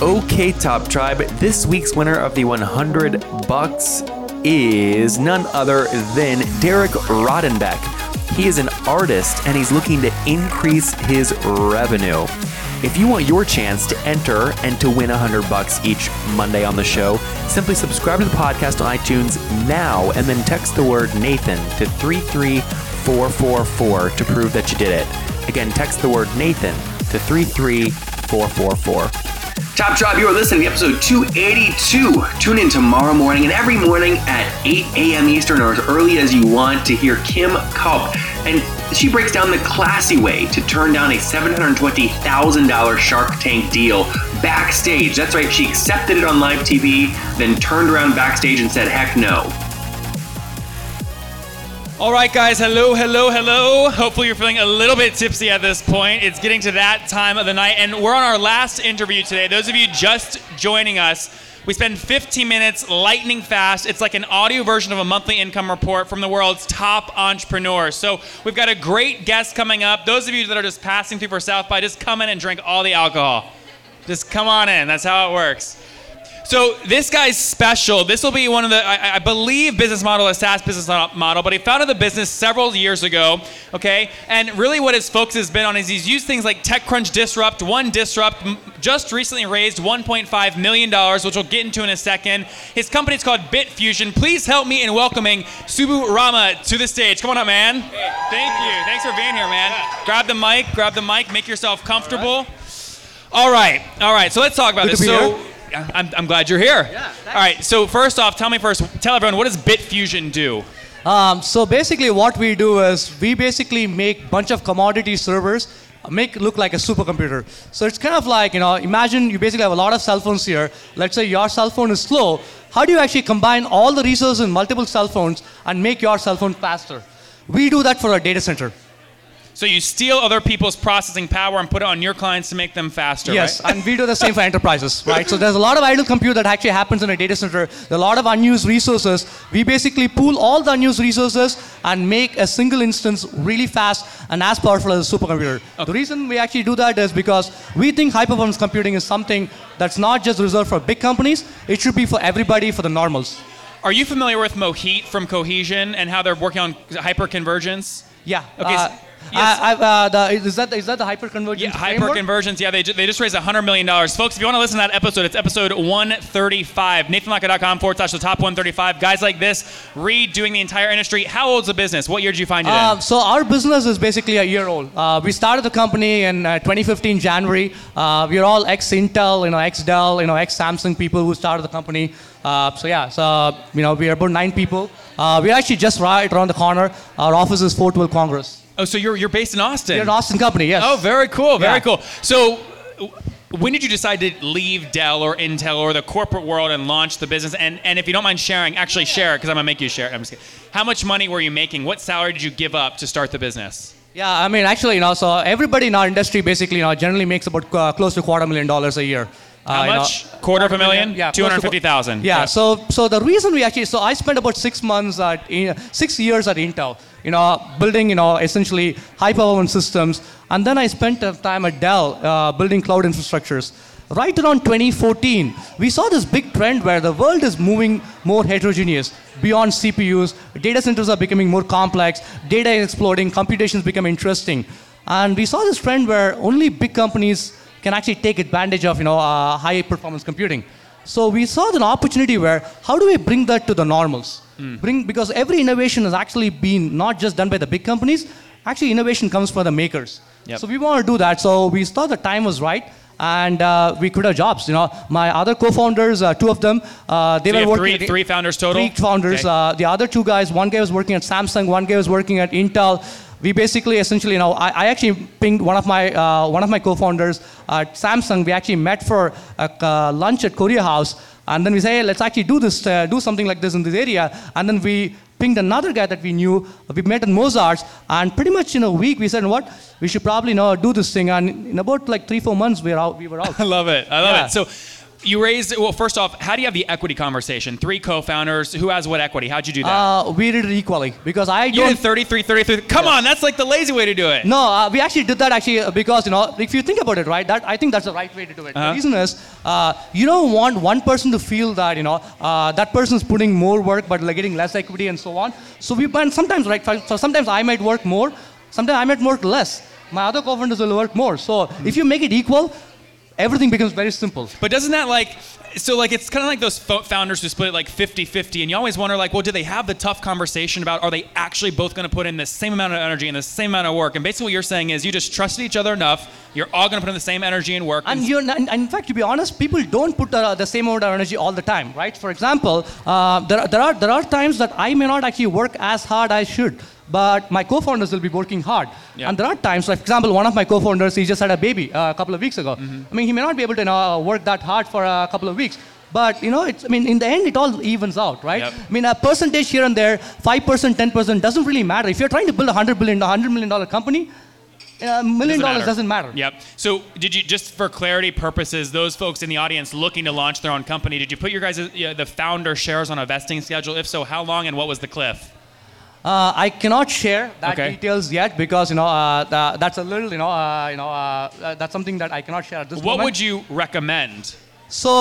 Okay, Top Tribe, this week's winner of the 100 bucks is none other than Derek Rodenbeck. He is an artist and he's looking to increase his revenue. If you want your chance to enter and to win 100 bucks each Monday on the show, simply subscribe to the podcast on iTunes now and then text the word Nathan to 33444 to prove that you did it. Again, text the word Nathan to 33444. Top Tribe, you are listening to episode 282. Tune in tomorrow morning and every morning at 8 a.m. Eastern or as early as you want to hear Kim Culp. And she breaks down the classy way to turn down a $720,000 Shark Tank deal backstage. That's right, she accepted it on live TV, then turned around backstage and said, heck no. All right, guys. Hello, hello, hello. Hopefully, you're feeling a little bit tipsy at this point. It's getting to that time of the night, and we're on our last interview today. Those of you just joining us, we spend 15 minutes lightning fast. It's like an audio version of a monthly income report from the world's top entrepreneurs. So, we've got a great guest coming up. Those of you that are just passing through for South by, just come in and drink all the alcohol. Just come on in. That's how it works. So this guy's special. This will be one of the, I, I, believe, business model, a SaaS business model. But he founded the business several years ago. Okay, and really, what his focus has been on is he's used things like TechCrunch Disrupt. One Disrupt just recently raised 1.5 million dollars, which we'll get into in a second. His company is called Bitfusion. Please help me in welcoming Subbu Rama to the stage. Come on up, man. Hey, thank you. Thanks for being here, man. Grab the mic. Grab the mic. Make yourself comfortable. All right. All right. So let's talk about Good this. So. here. I'm, I'm glad you're here. Yeah, All right. So first off, tell me first. Tell everyone what does Bitfusion do? Um, so basically, what we do is we basically make bunch of commodity servers uh, make look like a supercomputer. So it's kind of like you know, imagine you basically have a lot of cell phones here. Let's say your cell phone is slow. How do you actually combine all the resources in multiple cell phones and make your cell phone faster? We do that for a data center. So you steal other people's processing power and put it on your clients to make them faster. Yes, right? and we do the same for enterprises, right? So there's a lot of idle compute that actually happens in a data center. There are a lot of unused resources. We basically pool all the unused resources and make a single instance really fast and as powerful as a supercomputer. The reason we actually do that is because we think high performance computing is something that's not just reserved for big companies. It should be for everybody, for the normals. Are you familiar with Mohit from Cohesity and how they're working on hyperconvergence? Yeah. Okay. uh, so- yes. I, I, uh, the, is that is that the hyperconvergence? yeah, framework? hyperconvergence. Yeah, they, ju- they just raised $100 million. Folks, if you want to listen to that episode, it's episode 135. NathanLatka.com forward slash the top 135. Guys like this, redoing the entire industry. How old's the business? What year did you find it Uh, in? so our business is basically a year old. Uh, we started the company in uh, 2015 January. Uh, we are all ex Intel, you know, ex Dell, you know, ex Samsung people who started the company. Uh, so yeah, so you know, we are about nine people. Uh, we're actually just right around the corner. Our office is Fort Will Congress. Oh, so you're, you're based in Austin. We're an Austin company, yes. Oh, very cool, very Yeah. cool. So, when did you decide to leave Dell or Intel or the corporate world and launch the business? And, and if you don't mind sharing, actually share it because I'm gonna make you share it. I'm just kidding. How much money were you making? What salary did you give up to start the business? Yeah, I mean, actually, you know, so everybody in our industry basically, you know, generally makes about uh, close to quarter million dollars a year. How Uh, you know, much? Quarter of a million? Yeah, Two hundred fifty thousand. close to hundred fifty thousand. Yeah, So, so the reason we actually, so I spent about six months at, in- six years at Intel, you know, building, you know, essentially high performance systems, and then I spent uh, time at Dell uh, building cloud infrastructures. Right around 2014, we saw this big trend where the world is moving more heterogeneous beyond CPUs. Data centers are becoming more complex, data is exploding, Computations become interesting. And we saw this trend where only big companies can actually take advantage of you know, uh, high performance computing. So we saw an opportunity where how do we bring that to the normals? Bring because every innovation has actually been not just done by the big companies. Actually, innovation comes from the makers. Yep. So we want to do that. So we thought the time was right, and uh, we quit our jobs. You know, my other co-founders, uh, two of them, uh, they So were working. three, three founders total. Three founders. Okay. Uh, the other two guys, one guy was working at Samsung, one guy was working at Intel. We basically, essentially, you know, I, I actually pinged one of my uh, one of my co-founders at Samsung. We actually met for a uh, lunch at Korea House. And then we say, hey, let's actually do this, uh, do something like this in this area. And then we pinged another guy that we knew. We met at Mozart's, and pretty much in a week we said, what? We should probably you know, do this thing. And in about like three, four months, we were out. We were out. I love it. I love Yeah. it. So you raised well. First off, how do you have the equity conversation? Three co-founders. Who has what equity? How'd you do that? Uh, we did it equally because I you don't. did 33, 33. Come on, that's like the lazy way to do it. No, uh, we actually did that actually uh, because you know if you think about it, right? That I think that's the right way to do it. Uh-huh. The reason is uh, you don't want one person to feel that you know uh, that person's putting more work but like getting less equity and so on. So we and sometimes right, so sometimes I might work more, sometimes I might work less. My other co-founders will work more. So if you make it equal, everything becomes very simple. But doesn't that like so like it's kind of like those fo- founders who split it like 50-50 and you always wonder like well do they have the tough conversation about are they actually both going to put in the same amount of energy and the same amount of work and basically what you're saying is you just trusted each other enough you're all going to put in the same energy and work And you're not, and in fact, to be honest, people don't put uh, the same amount of energy all the time, right? For example, uh, there, are- there, are, there are times that I may not actually work as hard as I should, but my co-founders will be working hard. Yeah. And there are times, like, for example, one of my co-founders, he just had a baby uh, a couple of weeks ago. Mm-hmm. I mean, he may not be able to you know, work that hard for a couple of weeks. But you know, it's, I mean, in the end, it all evens out, right? Yep. I mean, a percentage here and there, five percent, ten percent, doesn't really matter. If you're trying to build a 100 billion 100 million dollar company, a million dollars doesn't matter. Yep. So did you just for clarity purposes, those folks in the audience looking to launch their own company, did you put your guys uh, the founder shares on a vesting schedule? If so, how long and what was the cliff? Uh, I cannot share that Okay. details yet because you know uh, tha- that's a little you know uh, you know uh, uh, that's something that I cannot share at this What moment. would you recommend? So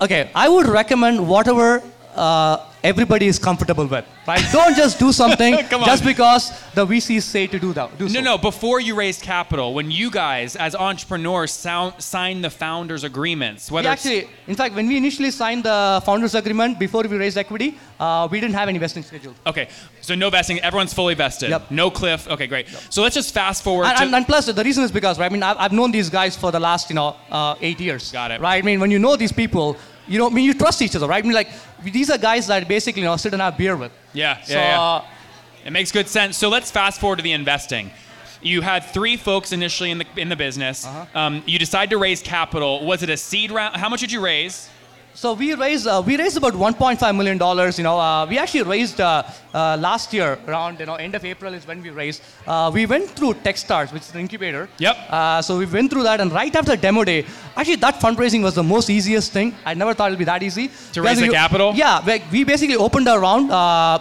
okay, I would recommend whatever uh, everybody is comfortable with, right? Don't just do something just because the VCs say to do that. Do so. No, no. Before you raised capital, when you guys, as entrepreneurs, sound, signed the founders' agreements, We whether it's- actually, in fact, when we initially signed the founders agreement before we raised equity, uh, we didn't have any vesting schedule. okay, so no vesting, everyone's fully vested. Yep. No cliff. Okay, great. So let's just fast forward And, to. and, and plus, the reason is because, right, I mean, I've, I've known these guys for the last, you know, uh, eight years. Got it. Right? I mean, when you know these people, you know, I mean, you trust each other, right? I mean, like, these are guys that basically, you know, sit and have beer with. yeah, yeah, So, yeah. uh, It makes good sense. So let's fast forward to the investing. You had three folks initially in the in the business. Uh-huh. Um, you decide to raise capital. Was it a seed round? How much did you raise? So we raised, uh, we raised about 1.5 million dollars. You know, uh, we actually raised uh, uh, last year around, you know, end of April is when we raised. Uh, we went through TechStars, which is an incubator. Yep. Uh, so we went through that, and right after demo day, actually that fundraising was the most easiest thing. I never thought it'd be that easy. To raise the capital? Yeah, like, we basically opened our round uh,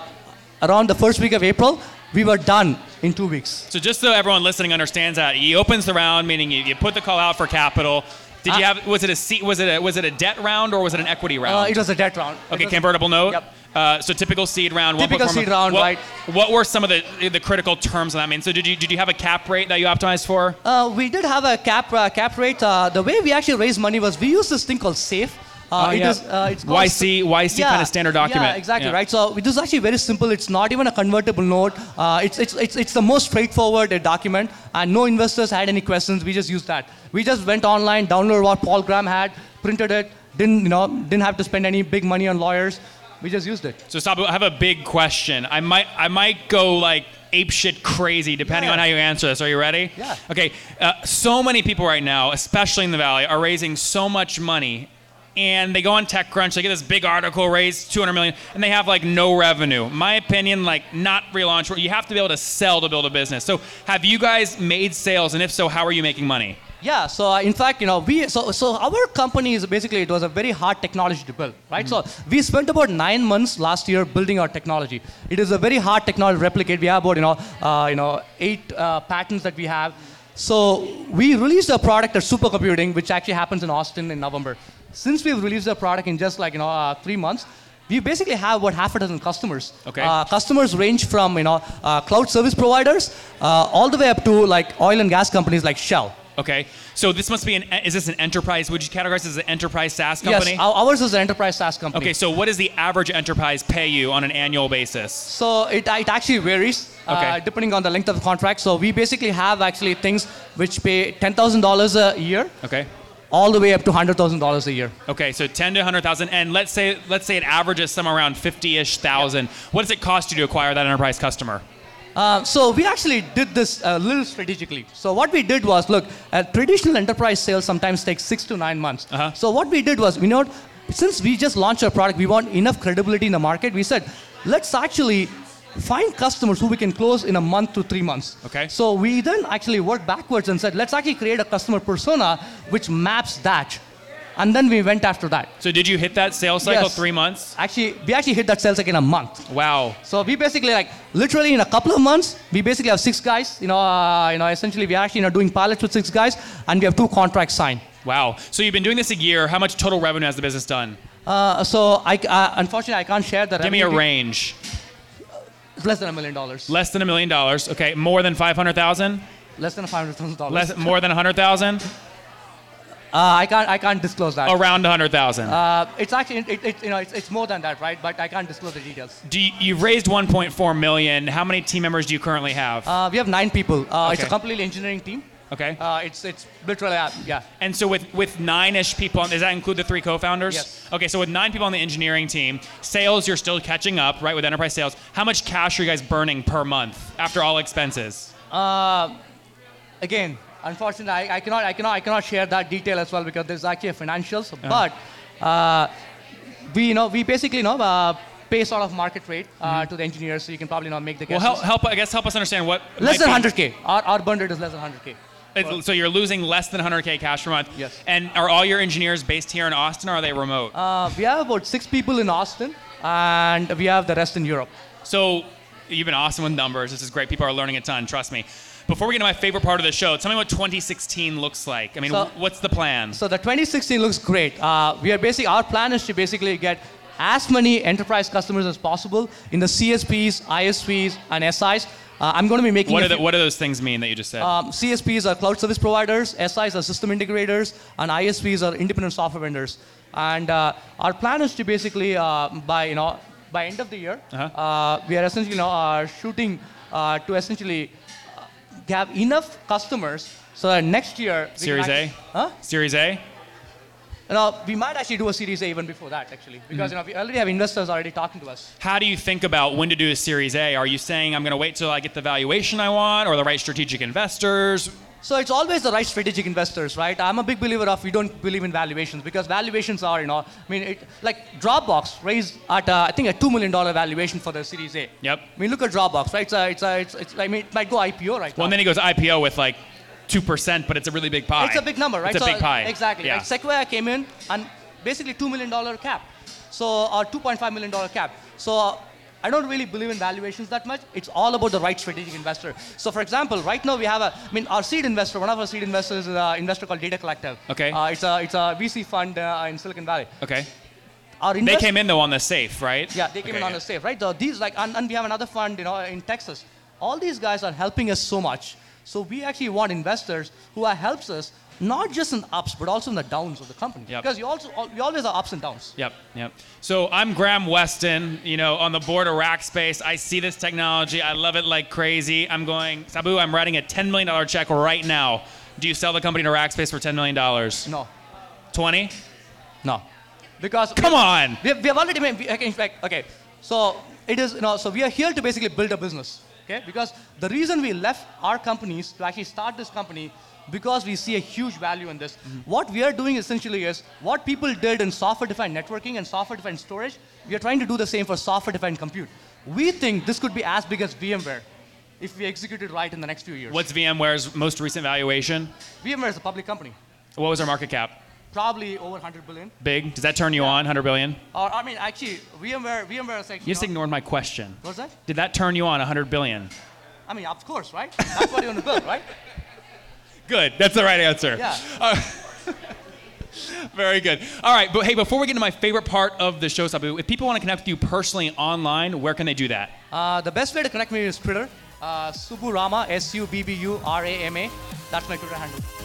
around the first week of April. We were done in two weeks. So just so everyone listening understands that, he opens the round, meaning you, you put the call out for capital. Did you Uh, have? Was it a seat? Was it a was it a debt round or was it an equity round? Uh, it was a debt round. Okay, convertible note. Yep. Uh, so typical seed round. Typical 1.4 seed round, what, right. What were some of the the critical terms on that? I mean, so did you did you have a cap rate that you optimized for? Uh, we did have a cap uh, cap rate. Uh, the way we actually raised money was we used this thing called SAFE. Uh, Oh, it yeah. is, uh, it's called YC YC kind of standard document. Yeah, exactly, Yeah. right? So this is actually very simple. It's not even a convertible note. Uh, it's, it's, it's, it's the most straightforward uh, document, and no investors had any questions. We just used that. We just went online, downloaded what Paul Graham had, printed it, didn't, you know, didn't have to spend any big money on lawyers. We just used it. So stop. I have a big question. I might I might go like ape shit crazy depending Yeah. on how you answer this. Are you ready? Yeah. Okay. Uh, so many people right now, especially in the valley, are raising so much money. And they go on TechCrunch, they get this big article, raise 200 million, and they have like no revenue. My opinion, like not real entrepreneur. You have to be able to sell to build a business. So, have you guys made sales, and if so, how are you making money? Yeah, so uh, in fact, you know, we so so our company is basically it was a very hard technology to build, right? So we spent about nine months last year building our technology. It is a very hard technology to replicate. We have about you know uh, you know eight uh, patents that we have. So we released a product at Supercomputing, which actually happens in Austin in November. Since we've released the product in just like you know uh, three months. We basically have about half a dozen customers. Okay. Uh, customers range from you know uh, cloud service providers uh, all the way up to like oil and gas companies like Shell. Okay. So this must be an. Is this an enterprise? Would you categorize this as an enterprise SaaS company? Yes, ours is an enterprise SaaS company. Okay, so what does the average enterprise pay you on an annual basis? So it, it actually varies Okay. uh, depending on the length of the contract. So we basically have actually things which pay $10,000 a year Okay. All the way up to $100,000 a year. Okay, so 10 to 100,000 and let's say let's say it averages somewhere around 50ish thousand. What does it cost you to acquire that enterprise customer? Uh, so we actually did this a little strategically. So what we did was, look, a traditional enterprise sales sometimes takes six to nine months. Uh-huh. So what we did was, we know since we just launched our product, we want enough credibility in the market. We said, let's actually find customers who we can close in a month to three months. Okay. So we then actually worked backwards and said, let's actually create a customer persona which maps that. And then we went after that. So did you hit that sales cycle Yes. three months? Actually, we actually hit that sales cycle in a month. Wow. So we basically like literally in a couple of months, we basically have six guys. You know, uh, you know, essentially we're actually you know, doing pilots with six guys, and we have two contracts signed. Wow. So you've been doing this a year. How much total revenue has the business done? Uh, so I, uh, unfortunately, I can't share the Give me a range. Less than a million dollars. Less than a million dollars. Okay. More than 500,000? Less than five hundred thousand dollars. Less, more than a 100,000? Uh, I can't. I can't disclose that. Around 100,000. Uh, it's actually, it, it, you know, it's, it's more than that, right? But I can't disclose the details. Do you, you've raised 1.4 million. How many team members do you currently have? Uh, we have nine people. Uh, It's a completely engineering team. Okay. Uh, it's it's literally uh, yeah. and so with with nine-ish people, does that include the three co-founders? Yes. Okay, so with nine people on the engineering team, sales you're still catching up, right? With enterprise sales, how much cash are you guys burning per month after all expenses? again, unfortunately, I, I cannot, I cannot, I cannot share that detail as well because there's actually a financials. Uh-huh. But uh, we, you know, we basically, you know, uh, pay sort of market rate uh, to the engineers, so you can probably not make the Mm-hmm. Well, help, help I guess help us understand what less than 100k. Our, our burn rate is less than 100k. It- So you're losing less than 100k cash per month. Yes. And are all your engineers based here in Austin, or are they remote? Uh, we have about six people in Austin, and we have the rest in Europe. So you've been awesome with numbers. This is great. People are learning a ton. Trust me. Before we get to my favorite part of the show, tell me what 2016 looks like. I mean, So- what's the plan? So the 2016 looks great. Uh, we are basically our plan is to basically get as many enterprise customers as possible in the CSPs, ISPs, and SIs. Uh, I'm going to be making. what are the, what do those things mean that you just said? Um, CSPs are cloud service providers, SIs are system integrators, and ISPs are independent software vendors. And uh, our plan is to basically, uh, by you know, by end of the year, Uh-huh. uh, we are essentially you know, uh, shooting uh, to essentially uh, have enough customers so that next year. Series A? Huh? Series A? You know, we might actually do a Series A even before that, actually, because Mm-hmm. you know we already have investors already talking to us. How do you think about when to do a Series A? Are you saying I'm going to wait till I get the valuation I want, or the right strategic investors? So it's always the right strategic investors, right? I'm a big believer of we don't believe in valuations because valuations are, you know, I mean, it, like Dropbox raised at uh, I think a two million dollar valuation for the Series A. Yep. I mean, look at Dropbox, right? It's a, it's a, it's, it's I mean, it might go IPO right Well, now. then he goes IPO with like two percent, but it's a really big pie. It's a big number, right? It's a So, big pie. Exactly. Yeah. Like Sequoia came in and basically two million dollar cap, so or point five million dollar cap. So I don't really believe in valuations that much. It's all about the right strategic investor. So for example, right now we have a, I mean, our seed investor, one of our seed investors is an investor called Data Collective. Okay. Uh, it's a it's a VC fund uh, in Silicon Valley. okay. Our They came in though on the safe, right? yeah, they came Okay, in on yeah. the safe, right? So these like, and, and we have another fund, you know, in Texas. All these guys are helping us so much. So we actually want investors who are helps us not just in ups, but also in the downs of the company. Yep. Because you also you always are ups and downs. Yep, yep. So I'm Graham Weston, you know, on the board of Rackspace. I see this technology. I love it like crazy. I'm going, Subbu, I'm writing a $10 million check right now. Do you sell the company to Rackspace for $10 million? No, 20? no, because Come on! we have, we have already made. we- in fact, okay. So it is, you know, so we are here to basically build a business. Okay, because the reason we left our companies to actually start this company because we see a huge value in this. Mm-hmm. What we are doing essentially is what people did in software-defined networking and software-defined storage. We are trying to do the same for software-defined compute. We think this could be as big as VMware if we execute it right in the next few years. What's VMware's most recent valuation? VMware is a public company, What was our market cap? Probably over 100 billion. Big? Does that turn you on, 100 billion? Or I mean, actually, VMware, VMware is actually. You just not- ignored my question. What's that? Did that turn you on, 100 billion? I mean, of course, right? That's what you want to build, right? Good. That's the right answer. Yeah. Uh, very good. All right, but hey, before we get to my favorite part of the show, Subbu, if people want to connect with you personally online, where can they do that? Uh, the best way to connect with me is Twitter. Uh, Subburama, S-U-B-B-U-R-A-M-A. That's my Twitter handle.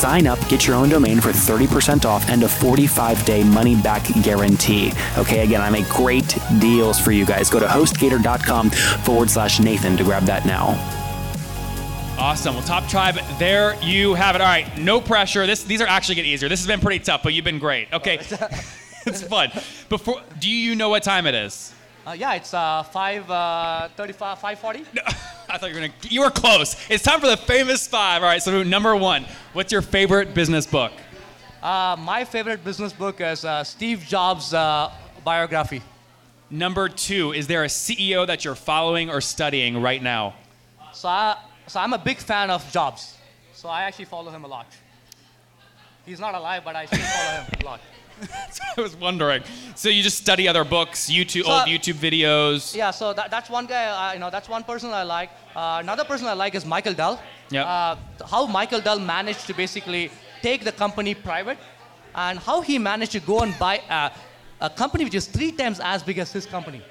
sign up, get your own domain for 30% off and a 45 day money back guarantee. Okay, again, I make great deals for you guys. Go to hostgator.com forward slash Nathan to grab that now. Awesome. Well, Top Tribe, there you have it. All right, no pressure. This, these are actually getting easier. This has been pretty tough, but you've been great. Okay, it's fun. Before, do you know what time it is? Uh, yeah, it's uh, 5, uh, 35, 540. I thought you were gonna. You were close. It's time for the famous five. All right. So number one, what's your favorite business book? Uh, my favorite business book is uh, Steve Jobs' uh, biography. Number two, is there a CEO that you're following or studying right now? So, I, so I'm a big fan of Jobs. So I actually follow him a lot. He's not alive, but I still follow him a lot. I was wondering. So you just study other books, YouTube, So- old YouTube videos. Yeah, so that, that's one guy, uh, you know, that's one person I like. Uh, another person I like is Michael Dell. Yep. Uh, how Michael Dell managed to basically take the company private and how he managed to go and buy a, a company which is three times as big as his company.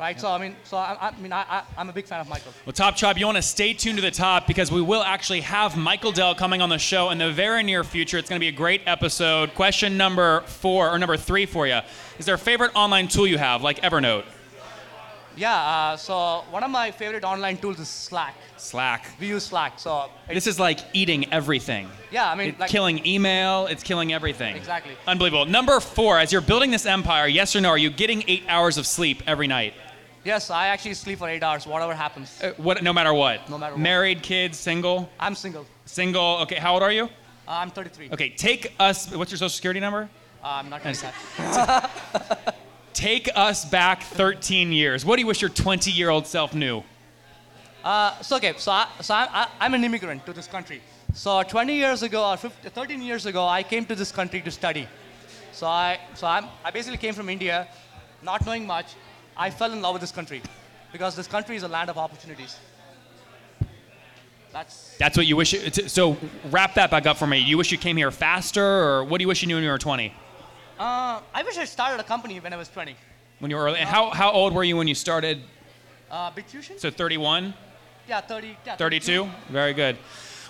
Right? So, I mean, so I, I mean, I, I, I'm a big fan of Michael. Well, Top Tribe, you want to stay tuned to the top because we will actually have Michael Dell coming on the show in the very near future. It's going to be a great episode. Question number four or number three for you: Is there a favorite online tool you have, like Evernote, Yeah, uh, so one of my favorite online tools is Slack. Slack? We use Slack. So, This is like eating everything. yeah, I mean, It's like, killing email. It's killing everything. Exactly. Unbelievable. Number four, as you're building this empire, yes or no, are you getting eight hours of sleep every night? Yes, I actually sleep for eight hours, whatever happens. Uh, what? No matter what. No matter what. Married, kids, single, I'm single. single. Okay. How old are you? Uh, I'm 33. Okay. Take us. What's your social security number? Uh, I'm not going to that. Take us back 13 years. What do you wish your 20 year old self knew? Uh, so okay, so, I, so I, I, I'm an immigrant to this country. So 20 years ago or 15, 13 years ago, I came to this country to study. So I, so I'm, I basically came from India, not knowing much. I fell in love with this country because this country is a land of opportunities. That's That's what you wish. It, so wrap that back up for me. You wish you came here faster, or what do you wish you knew when you were 20? uh, I wish I started a company when I was 20. When you were early? And how, how old were you when you started? Uh, Bitfusion? So 31? yeah, 30. Yeah, 32? Very good.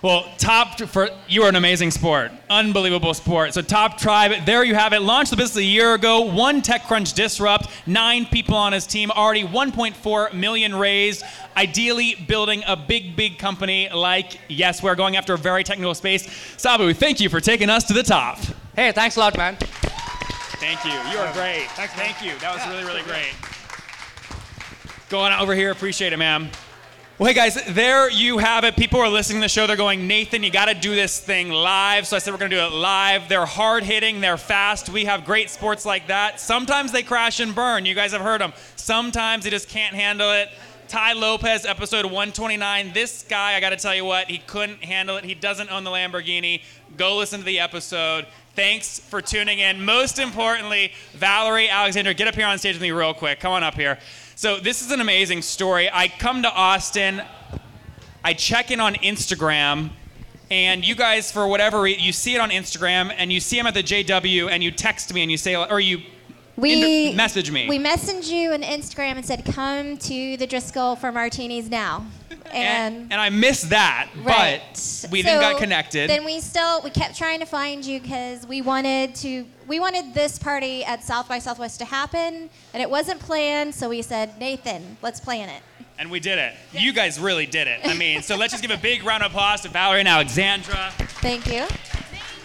Well, top for you are an amazing sport, unbelievable sport. So, top tribe, there you have it. Launched the business a year ago. One TechCrunch disrupt. Nine people on his team. Already 1.4 million raised. Ideally, building a big, big company like yes, we're going after a very technical space. Subbu, thank you for taking us to the top. Hey, thanks a lot, man. Thank you. You are great. Thank you. That was really, really great. Going over here, appreciate it, ma'am. Well, hey guys, there you have it. People are listening to the show. They're going, Nathan, you got to do this thing live. So I said we're going to do it live. They're hard hitting, they're fast. We have great sports like that. Sometimes they crash and burn. You guys have heard them. Sometimes they just can't handle it. Tai Lopez, episode 129. This guy, I got to tell you what, he couldn't handle it. He doesn't own the Lamborghini. Go listen to the episode. Thanks for tuning in. Most importantly, Valerie Alexander, get up here on stage with me real quick. Come on up here. So, this is an amazing story. I come to Austin, I check in on Instagram, and you guys, for whatever reason, you see it on Instagram, and you see him at the JW, and you text me and you say, or you We Inter- message me. We messaged you on Instagram and said, "Come to the Driscoll for martinis now." And, and I missed that, right. but we then So got connected. Then we still we kept trying to find you because we wanted to we wanted this party at South by Southwest to happen, and it wasn't planned. So we said, Nathan, let's plan it. And we did it. You guys really did it. I mean, so let's just give a big round of applause to Valerie and Alexandra. Thank you.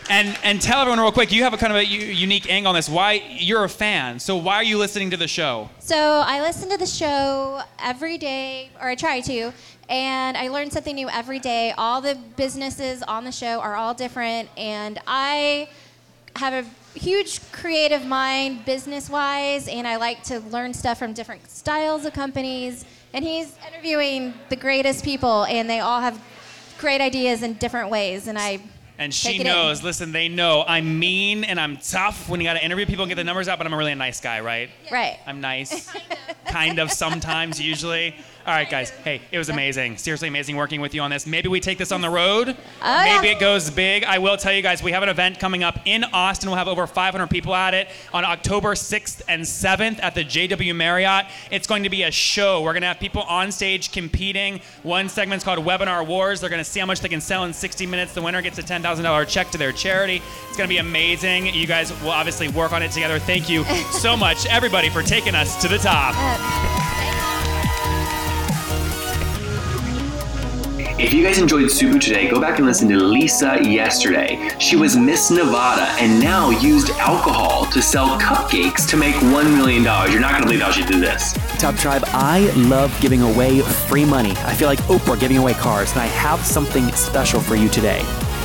And and tell everyone real quick, you have a kind of a u- unique angle on this. Why you're a fan? So why are you listening to the show? So I listen to the show every day, or I try to, and I learn something new every day. All the businesses on the show are all different, and I have a huge creative mind business wise, and I like to learn stuff from different styles of companies. And he's interviewing the greatest people, and they all have great ideas in different ways, and I And she it in. knows, listen, they know I'm mean and I'm tough when you got to interview people and get the numbers out, but I'm a really nice guy, right? Right. I'm nice. kind of sometimes, usually. All right, guys. Hey, it was amazing. Seriously amazing working with you on this. Maybe we take this on the road. Oh, Maybe yeah. it goes big. I will tell you guys, we have an event coming up in Austin. We'll have over 500 people at it on October 6th and 7th at the JW Marriott. It's going to be a show. We're going to have people on stage competing. One segment's called Webinar Wars. They're going to see how much they can sell in 60 minutes. The winner gets a $10,000 check to their charity. It's going to be amazing. You guys will obviously work on it together. Thank you so much, everybody, for taking us to the top. Uh, If you guys enjoyed Subbu today, go back and listen to Lisa yesterday. She was Miss Nevada and now used alcohol to sell cupcakes to make $1 million. You're not going to believe how she did this. Top Tribe, I love giving away free money. I feel like Oprah giving away cars, and I have something special for you today.